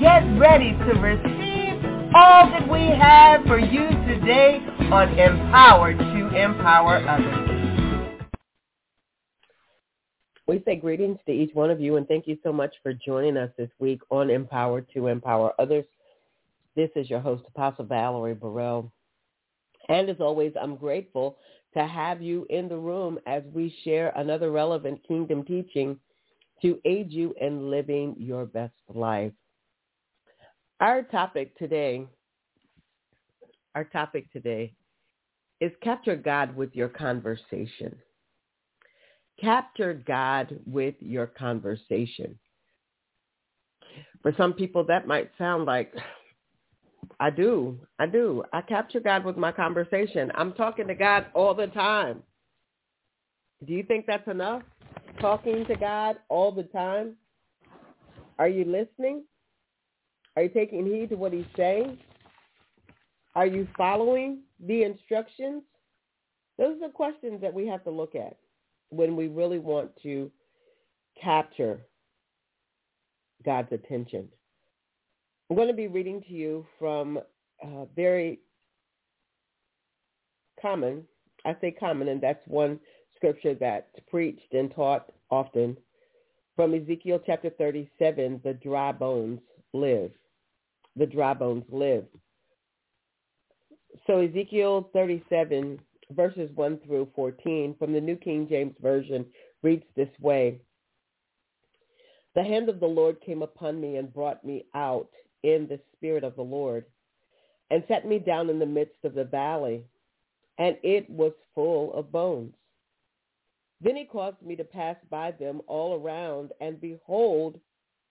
get ready to receive all that we have for you today on Empower to Empower Others. We say greetings to each one of you and thank you so much for joining us this week on Empower to Empower Others. This is your host, Apostle Valerie Burrell. And as always, I'm grateful to have you in the room as we share another relevant kingdom teaching to aid you in living your best life. Our topic today, our topic today is capture God with your conversation. Capture God with your conversation. For some people, that might sound like, I do, I do. I capture God with my conversation. I'm talking to God all the time. Do you think that's enough? talking to God all the time? Are you listening? Are you taking heed to what he's saying? Are you following the instructions? Those are the questions that we have to look at when we really want to capture God's attention. I'm going to be reading to you from a very common, I say common, and that's one scripture that's preached and taught often from Ezekiel chapter 37, the dry bones live. The dry bones live. So Ezekiel 37, verses 1 through 14 from the New King James Version reads this way. The hand of the Lord came upon me and brought me out in the spirit of the Lord and set me down in the midst of the valley, and it was full of bones. Then he caused me to pass by them all around, and behold,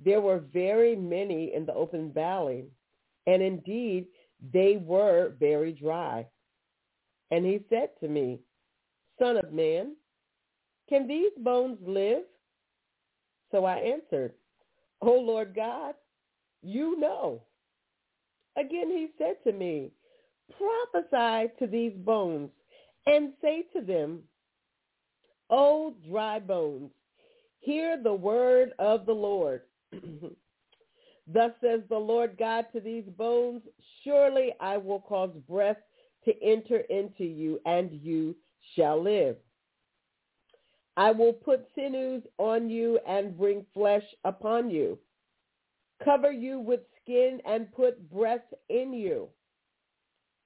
there were very many in the open valley, and indeed they were very dry. And he said to me, Son of man, can these bones live? So I answered, O Lord God, you know. Again he said to me, Prophesy to these bones and say to them, O dry bones, hear the word of the Lord. Thus says the Lord God to these bones, surely I will cause breath to enter into you, and you shall live. I will put sinews on you and bring flesh upon you. Cover you with skin and put breath in you,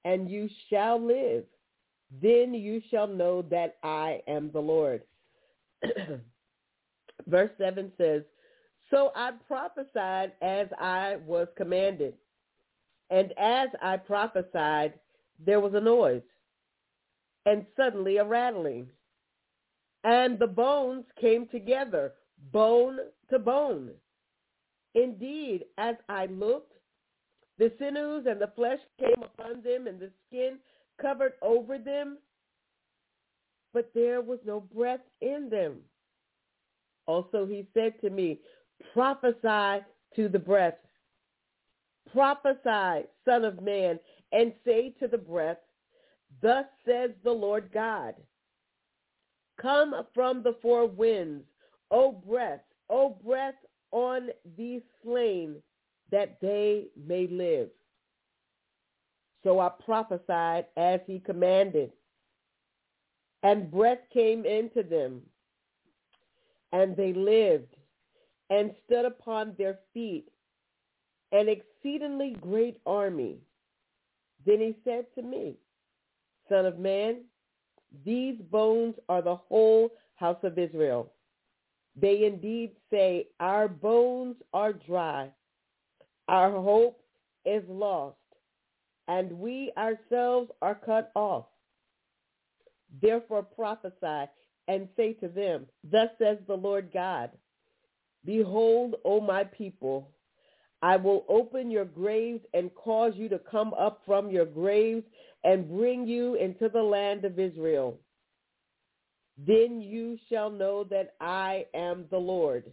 and you shall live. Then you shall know that I am the Lord. Verse 7 says, So I prophesied as I was commanded. And as I prophesied, there was a noise, and suddenly a rattling. And the bones came together, bone to bone. Indeed, as I looked, the sinews and the flesh came upon them, and the skin covered over them, but there was no breath in them. Also he said to me, prophesy to the breath. Prophesy, son of man, and say to the breath, thus says the Lord God, come from the four winds, O breath, O breath on these slain, that they may live. So I prophesied as he commanded. And breath came into them, and they lived and stood upon their feet, an exceedingly great army. Then he said to me, Son of man, these bones are the whole house of Israel. They indeed say, Our bones are dry. Our hope is lost and we ourselves are cut off. Therefore prophesy and say to them, Thus says the Lord God, Behold, O my people, I will open your graves and cause you to come up from your graves and bring you into the land of Israel. Then you shall know that I am the Lord.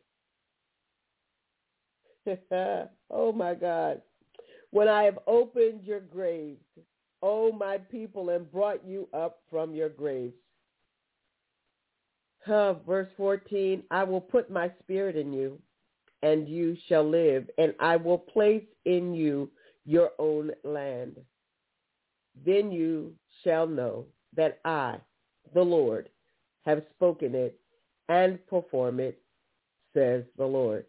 oh my God. When I have opened your graves, O my people, and brought you up from your graves. Uh, verse 14, I will put my spirit in you, and you shall live, and I will place in you your own land. Then you shall know that I, the Lord, have spoken it and perform it, says the Lord.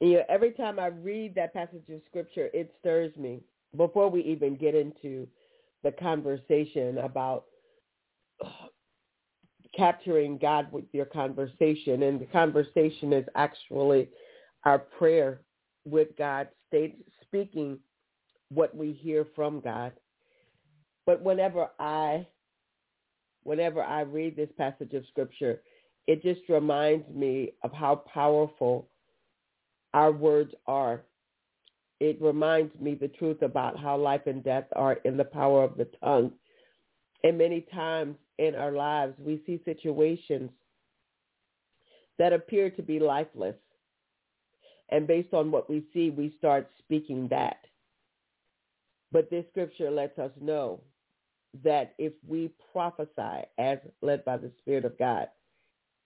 And, you know, every time I read that passage of scripture, it stirs me. Before we even get into the conversation about capturing God with your conversation, and the conversation is actually our prayer with God, state, speaking what we hear from God. But whenever I whenever I read this passage of scripture, it just reminds me of how powerful our words are. It reminds me the truth about how life and death are in the power of the tongue. And many times in our lives, we see situations that appear to be lifeless. And based on what we see, we start speaking that. But this scripture lets us know that if we prophesy as led by the Spirit of God,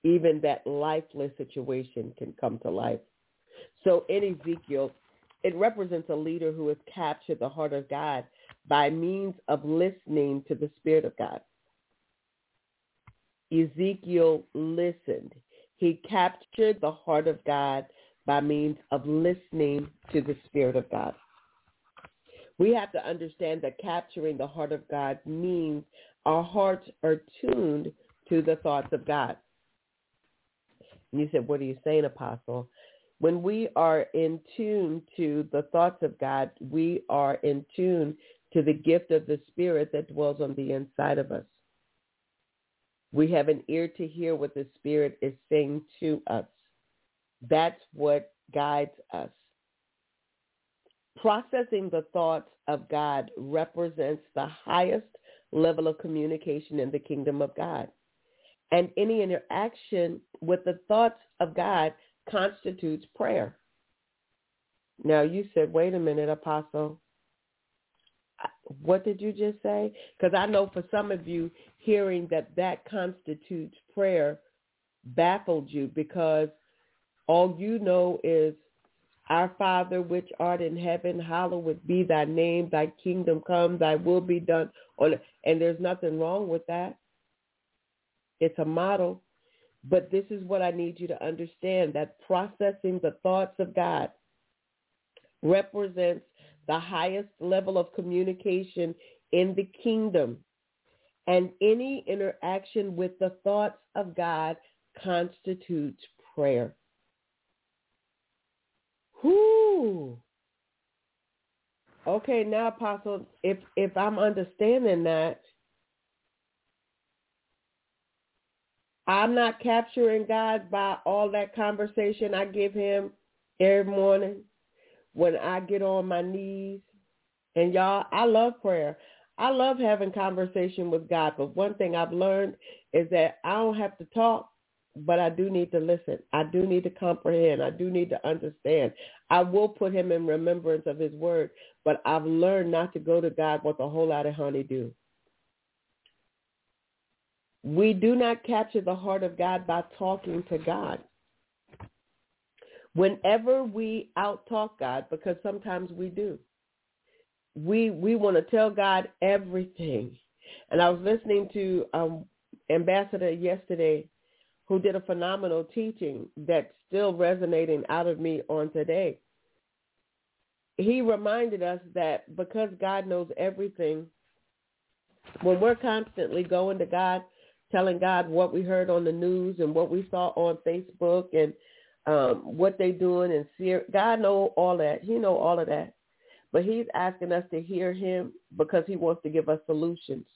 even that lifeless situation can come to life. So in Ezekiel, it represents a leader who has captured the heart of God by means of listening to the Spirit of God. Ezekiel listened. He captured the heart of God by means of listening to the Spirit of God. We have to understand that capturing the heart of God means our hearts are tuned to the thoughts of God. And you said, what are you saying, Apostle? When we are in tune to the thoughts of God, we are in tune to the gift of the Spirit that dwells on the inside of us. We have an ear to hear what the Spirit is saying to us. That's what guides us. Processing the thoughts of God represents the highest level of communication in the kingdom of God. And any interaction with the thoughts of God constitutes prayer. Now you said, wait a minute, Apostle. What did you just say? Because I know for some of you, hearing that that constitutes prayer baffled you because all you know is our Father which art in heaven, hallowed be thy name, thy kingdom come, thy will be done. On, and there's nothing wrong with that. It's a model. But this is what I need you to understand, that processing the thoughts of God represents the highest level of communication in the kingdom. And any interaction with the thoughts of God constitutes prayer. Whoo. Okay, now Apostle, if if I'm understanding that, I'm not capturing God by all that conversation I give him every morning when I get on my knees. And y'all, I love prayer. I love having conversation with God, but one thing I've learned is that I don't have to talk but I do need to listen. I do need to comprehend. I do need to understand. I will put him in remembrance of his word, but I've learned not to go to God with a whole lot of honeydew. We do not capture the heart of God by talking to God. Whenever we out-talk God, because sometimes we do, we we want to tell God everything. And I was listening to um, Ambassador yesterday who did a phenomenal teaching that's still resonating out of me on today. He reminded us that because God knows everything, when we're constantly going to God, telling God what we heard on the news and what we saw on Facebook and um, what they're doing and see, God know all that. He know all of that. But he's asking us to hear him because he wants to give us solutions.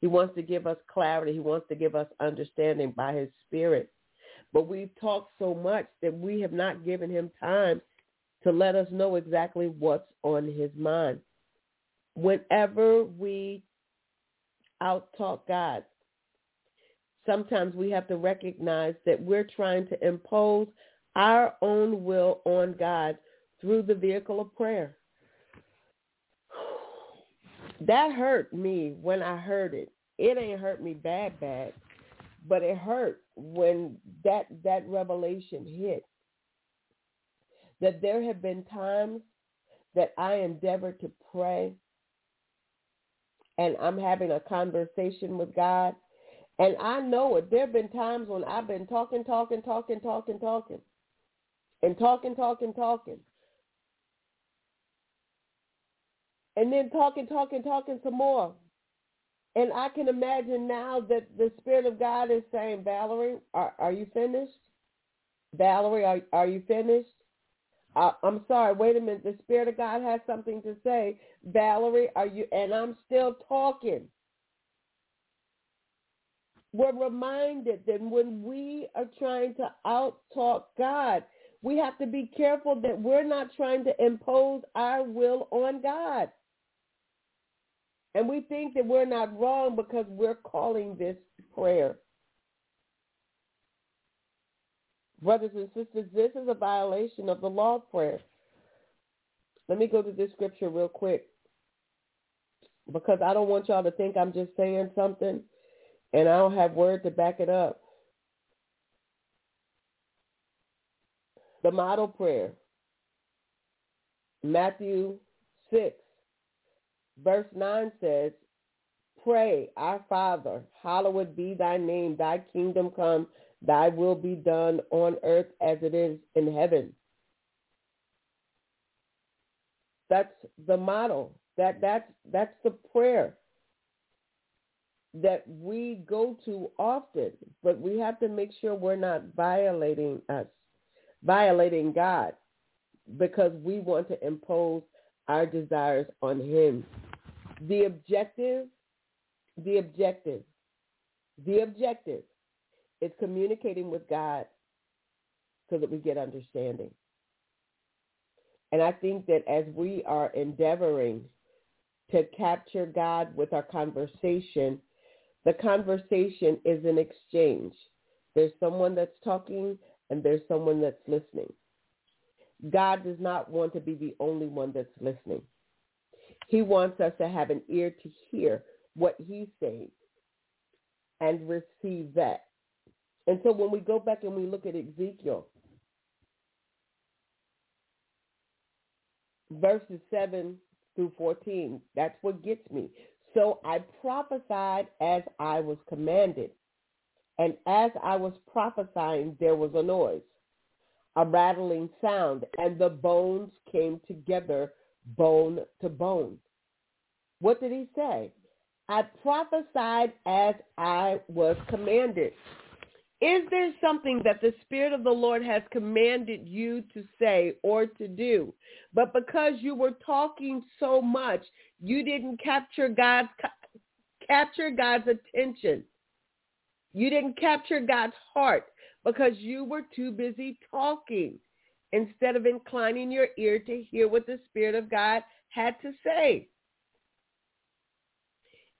He wants to give us clarity. He wants to give us understanding by his spirit. But we've talked so much that we have not given him time to let us know exactly what's on his mind. Whenever we out-talk God, sometimes we have to recognize that we're trying to impose our own will on God through the vehicle of prayer. That hurt me when I heard it. It ain't hurt me bad, bad, but it hurt when that that revelation hit. That there have been times that I endeavored to pray and I'm having a conversation with God. And I know it. There have been times when I've been talking, talking, talking, talking, talking, and talking, talking, talking. And then talking, talking, talking some more. And I can imagine now that the Spirit of God is saying, Valerie, are, are you finished? Valerie, are, are you finished? Uh, I'm sorry, wait a minute. The Spirit of God has something to say. Valerie, are you, and I'm still talking. We're reminded that when we are trying to out-talk God, we have to be careful that we're not trying to impose our will on God. And we think that we're not wrong because we're calling this prayer. Brothers and sisters, this is a violation of the law of prayer. Let me go to this scripture real quick because I don't want y'all to think I'm just saying something and I don't have word to back it up. The model prayer, Matthew 6, verse 9 says, Pray, our Father, hallowed be thy name, thy kingdom come, thy will be done on earth as it is in heaven. That's the model. That that's that's the prayer that we go to often, but we have to make sure we're not violating us, violating God, because we want to impose our desires on him. The objective, the objective, the objective is communicating with God so that we get understanding. And I think that as we are endeavoring to capture God with our conversation, the conversation is an exchange. There's someone that's talking and there's someone that's listening. God does not want to be the only one that's listening. He wants us to have an ear to hear what he's saying and receive that. And so when we go back and we look at Ezekiel, verses 7 through 14, that's what gets me. So I prophesied as I was commanded. And as I was prophesying, there was a noise, a rattling sound, and the bones came together bone to bone. What did he say? I prophesied as I was commanded. Is there something that the Spirit of the Lord has commanded you to say or to do, but because you were talking so much, you didn't capture God's capture God's attention. You didn't capture God's heart because you were too busy talking instead of inclining your ear to hear what the Spirit of God had to say.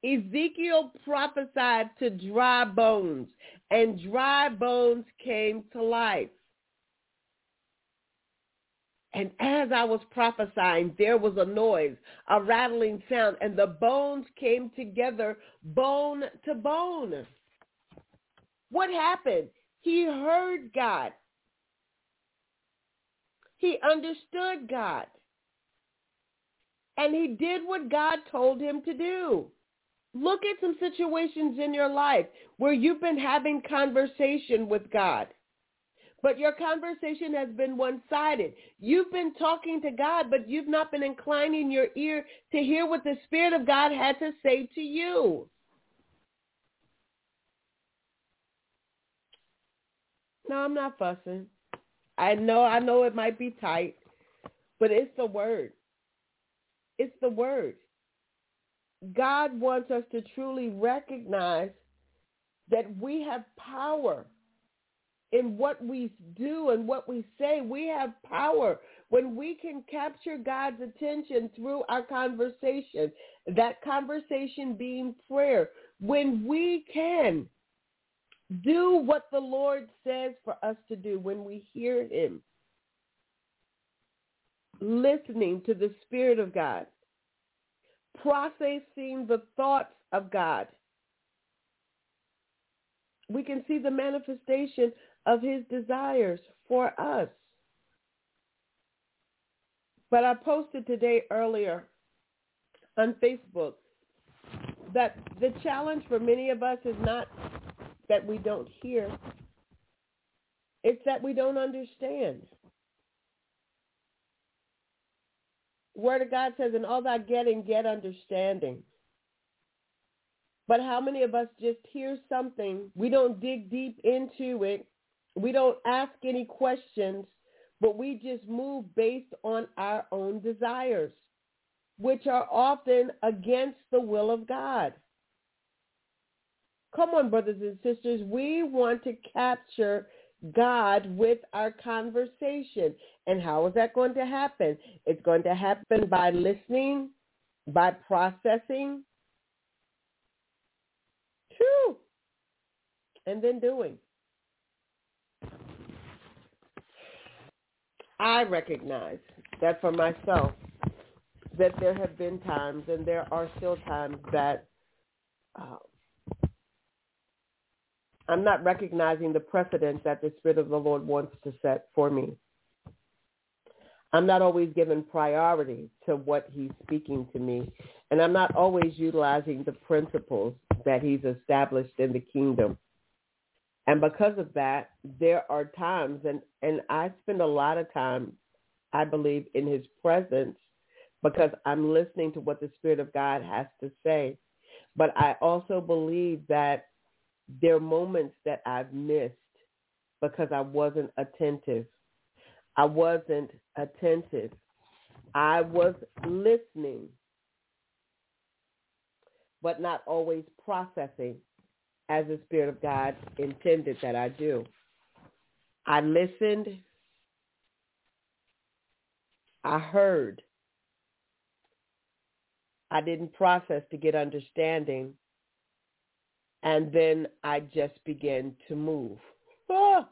Ezekiel prophesied to dry bones, and dry bones came to life. And as I was prophesying, there was a noise, a rattling sound, and the bones came together bone to bone. What happened? He heard God. He understood God. And he did what God told him to do. Look at some situations in your life where you've been having conversation with God, but your conversation has been one-sided. You've been talking to God, but you've not been inclining your ear to hear what the Spirit of God had to say to you. No, I'm not fussing. I know, I know it might be tight, but it's the word. It's the word. God wants us to truly recognize that we have power in what we do and what we say. We have power. when we can capture God's attention through our conversation, that conversation being prayer, when we can do what the Lord says for us to do, when we hear him, listening to the Spirit of God, processing the thoughts of God, we can see the manifestation of his desires for us. But I posted today earlier on Facebook that the challenge for many of us is not that we don't hear. It's that we don't understand. Word of God says, in all thy getting, get understanding. But how many of us just hear something? We don't dig deep into it. We don't ask any questions, but we just move based on our own desires, which are often against the will of God. Come on, brothers and sisters. We want to capture God with our conversation. And how is that going to happen? It's going to happen by listening, by processing, True. And then doing. I recognize that for myself, that there have been times and there are still times that uh, I'm not recognizing the precedent that the Spirit of the Lord wants to set for me. I'm not always giving priority to what he's speaking to me. And I'm not always utilizing the principles that he's established in the kingdom. And because of that, there are times, and, and I spend a lot of time, I believe, in his presence because I'm listening to what the Spirit of God has to say. But I also believe that there are moments that I've missed because I wasn't attentive. I wasn't attentive. I was listening, but not always processing as the Spirit of God intended that I do. I listened. I heard. I didn't process to get understanding. And then I just began to move. Ah!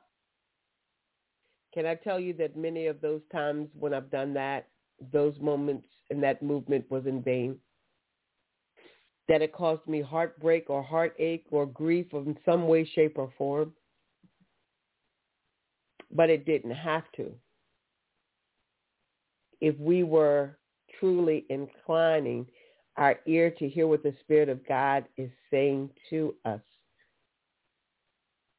Can I tell you that many of those times when I've done that, those moments and that movement was in vain? That it caused me heartbreak or heartache or grief in some way, shape, or form? But it didn't have to. If we were truly inclining our ear to hear what the Spirit of God is saying to us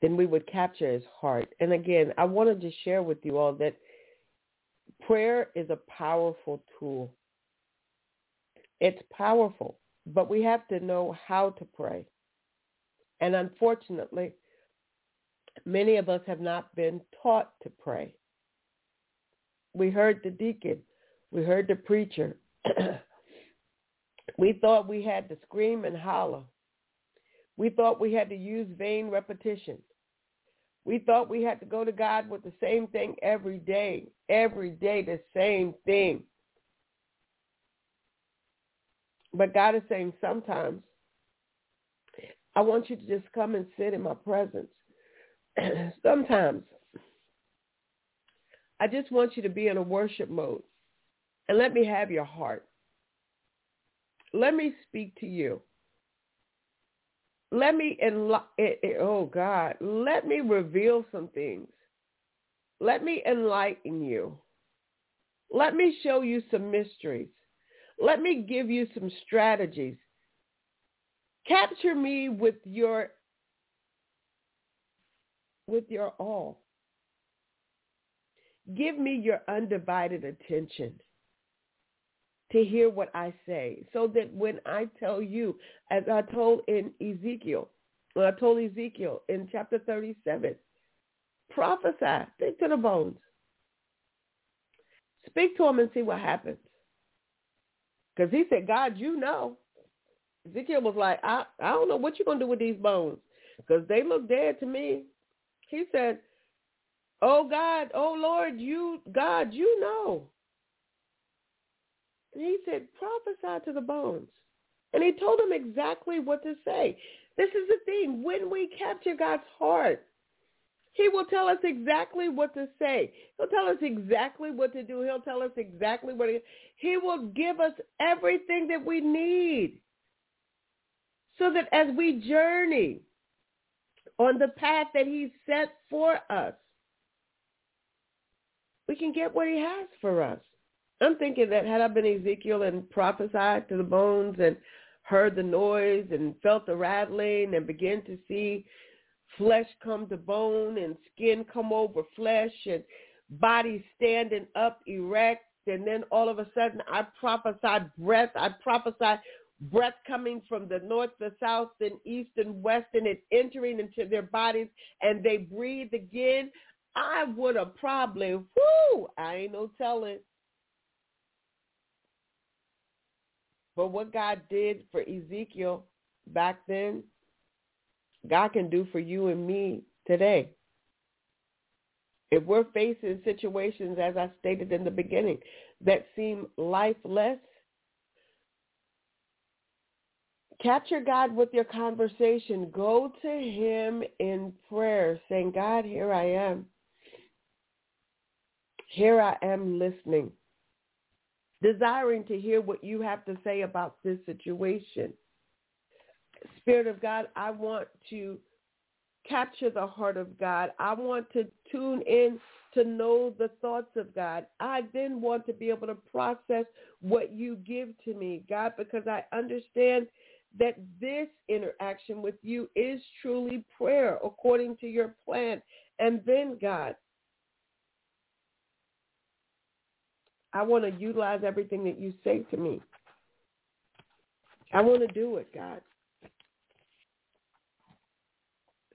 then we would capture his heart. And again, I wanted to share with you all that prayer is a powerful tool. It's powerful, but we have to know how to pray. And unfortunately, many of us have not been taught to pray. We heard the deacon. We heard the preacher. we thought we had to scream and holler. We thought we had to use vain repetition. We thought we had to go to God with the same thing every day, every day the same thing. But God is saying sometimes, I want you to just come and sit in my presence. sometimes, I just want you to be in a worship mode and let me have your heart. Let me speak to you let me enli- eh, eh, oh God, let me reveal some things. Let me enlighten you. Let me show you some mysteries. Let me give you some strategies. Capture me with your with your all. Give me your undivided attention to hear what I say so that when I tell you, as I told in Ezekiel, I told Ezekiel in chapter 37, prophesy, speak to the bones. Speak to him and see what happens. Because he said, God, you know. Ezekiel was like, I, I don't know what you're going to do with these bones because they look dead to me. He said, Oh God, oh Lord, you God, you know. He said, prophesy to the bones. And he told him exactly what to say. This is the thing. When we capture God's heart, he will tell us exactly what to say. He'll tell us exactly what to do. He'll tell us exactly what he, he will give us everything that we need so that as we journey on the path that he set for us, we can get what he has for us. I'm thinking that had I been Ezekiel and prophesied to the bones and heard the noise and felt the rattling and began to see flesh come to bone and skin come over flesh and body standing up erect and then all of a sudden I prophesied breath. I prophesied breath coming from the north, the south, and east and west, and it entering into their bodies, and they breathe again. I would have probably, whoo, I ain't no telling. But what God did for Ezekiel back then, God can do for you and me today. If we're facing situations, as I stated in the beginning, that seem lifeless, capture God with your conversation. Go to him in prayer saying, God, here I am. Here I am listening, desiring to hear what you have to say about this situation. Spirit of God, I want to capture the heart of God. I want to tune in to know the thoughts of God. I then want to be able to process what you give to me, God, because I understand that this interaction with you is truly prayer according to your plan. And then, God, I want to utilize everything that you say to me. I want to do it, God,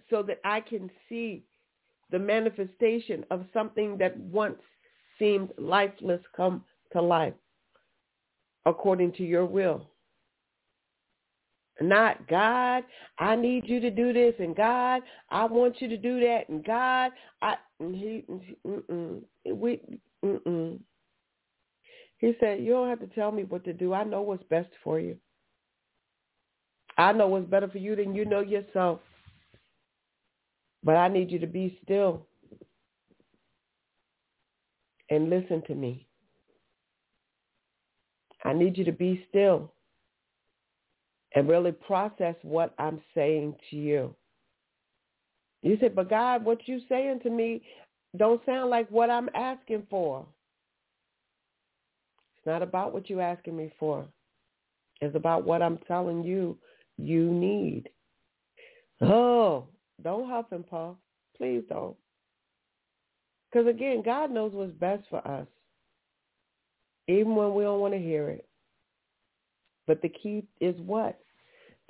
so that I can see the manifestation of something that once seemed lifeless come to life according to your will. Not God, I need you to do this, and God, I want you to do that, and God, I he, mm-mm, we, mm-mm. He said, you don't have to tell me what to do. I know what's best for you. I know what's better for you than you know yourself. But I need you to be still and listen to me. I need you to be still and really process what I'm saying to you. You said, but God, what you saying to me don't sound like what I'm asking for. It's not about what you're asking me for. It's about what I'm telling you you need. Oh, don't huff and puff. Please don't. Because again, God knows what's best for us, even when we don't want to hear it. But the key is what?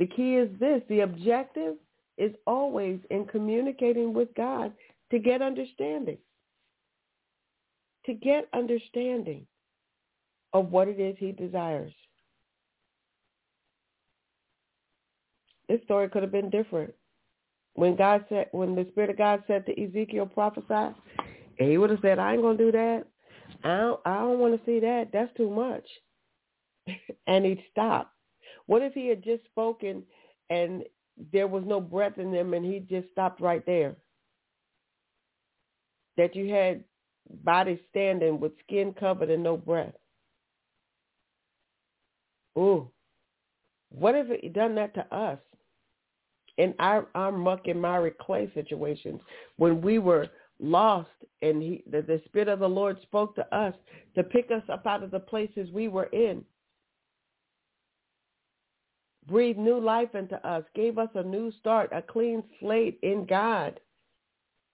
The key is this. The objective is always in communicating with God to get understanding. To get understanding of what it is he desires. This story could have been different. When God said, when the Spirit of God said to Ezekiel, prophesy, he would have said, I ain't going to do that. I don't, I don't want to see that. That's too much. and he'd stop. What if he had just spoken and there was no breath in them and he just stopped right there? That you had bodies standing with skin covered and no breath. Ooh. What if it done that to us? In our, our muck and miry clay situations when we were lost and he, the, the Spirit of the Lord spoke to us to pick us up out of the places we were in breathed new life into us, gave us a new start, a clean slate in God.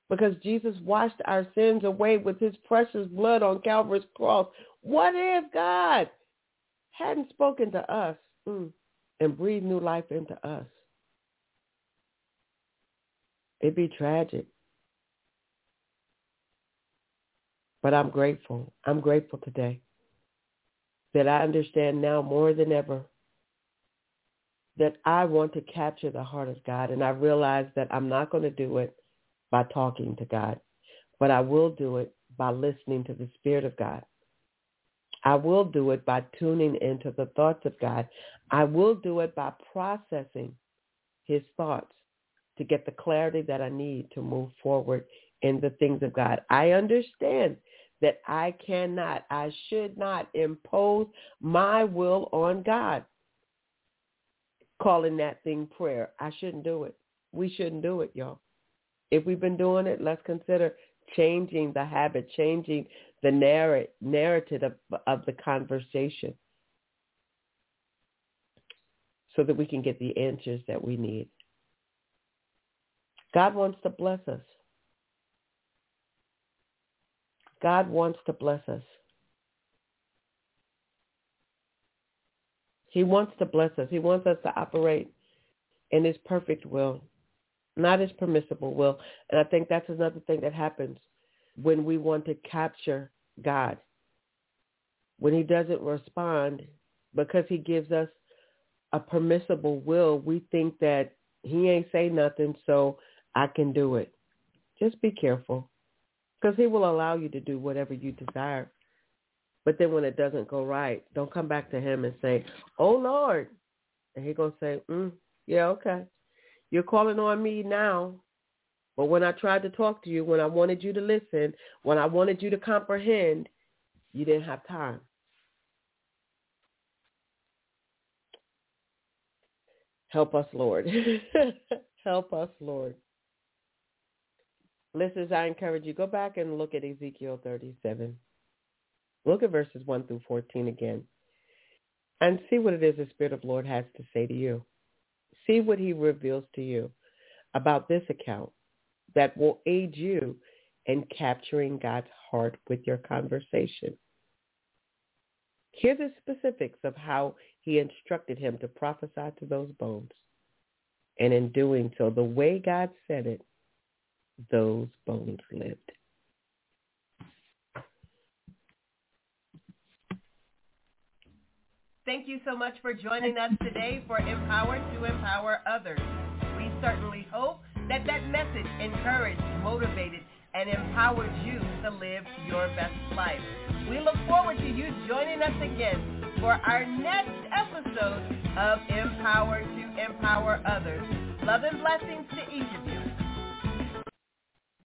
Because Jesus washed our sins away with his precious blood on Calvary's cross. What if God hadn't spoken to us mm, and breathed new life into us? It'd be tragic. But I'm grateful. I'm grateful today that I understand now more than ever that I want to capture the heart of God. And I realize that I'm not going to do it by talking to God, but I will do it by listening to the Spirit of God. I will do it by tuning into the thoughts of God. I will do it by processing his thoughts to get the clarity that I need to move forward in the things of God. I understand that I cannot, I should not impose my will on God, calling that thing prayer. I shouldn't do it. We shouldn't do it, y'all. If we've been doing it, let's consider changing the habit, changing the narr- narrative of, of the conversation so that we can get the answers that we need. God wants to bless us. God wants to bless us. He wants to bless us. He wants us to operate in his perfect will, not his permissible will. And I think that's another thing that happens when we want to capture God. When he doesn't respond because he gives us a permissible will, we think that he ain't say nothing, so I can do it. Just be careful because he will allow you to do whatever you desire. But then when it doesn't go right, don't come back to him and say, oh, Lord. And he going to say, mm, yeah, okay. You're calling on me now. But when I tried to talk to you, when I wanted you to listen, when I wanted you to comprehend, you didn't have time. Help us, Lord. Help us, Lord. Listeners, I encourage you, go back and look at Ezekiel 37. Look at verses 1 through 14 again and see what it is the Spirit of Lord has to say to you. See what he reveals to you about this account that will aid you in capturing God's heart with your conversation. Hear the specifics of how he instructed him to prophesy to those bones. And in doing so, the way God said it, those bones lived. Thank you so much for joining us today for Empower to Empower Others. We certainly hope that that message encouraged, motivated, and empowered you to live your best life. We look forward to you joining us again for our next episode of Empower to Empower Others. Love and blessings to each of you.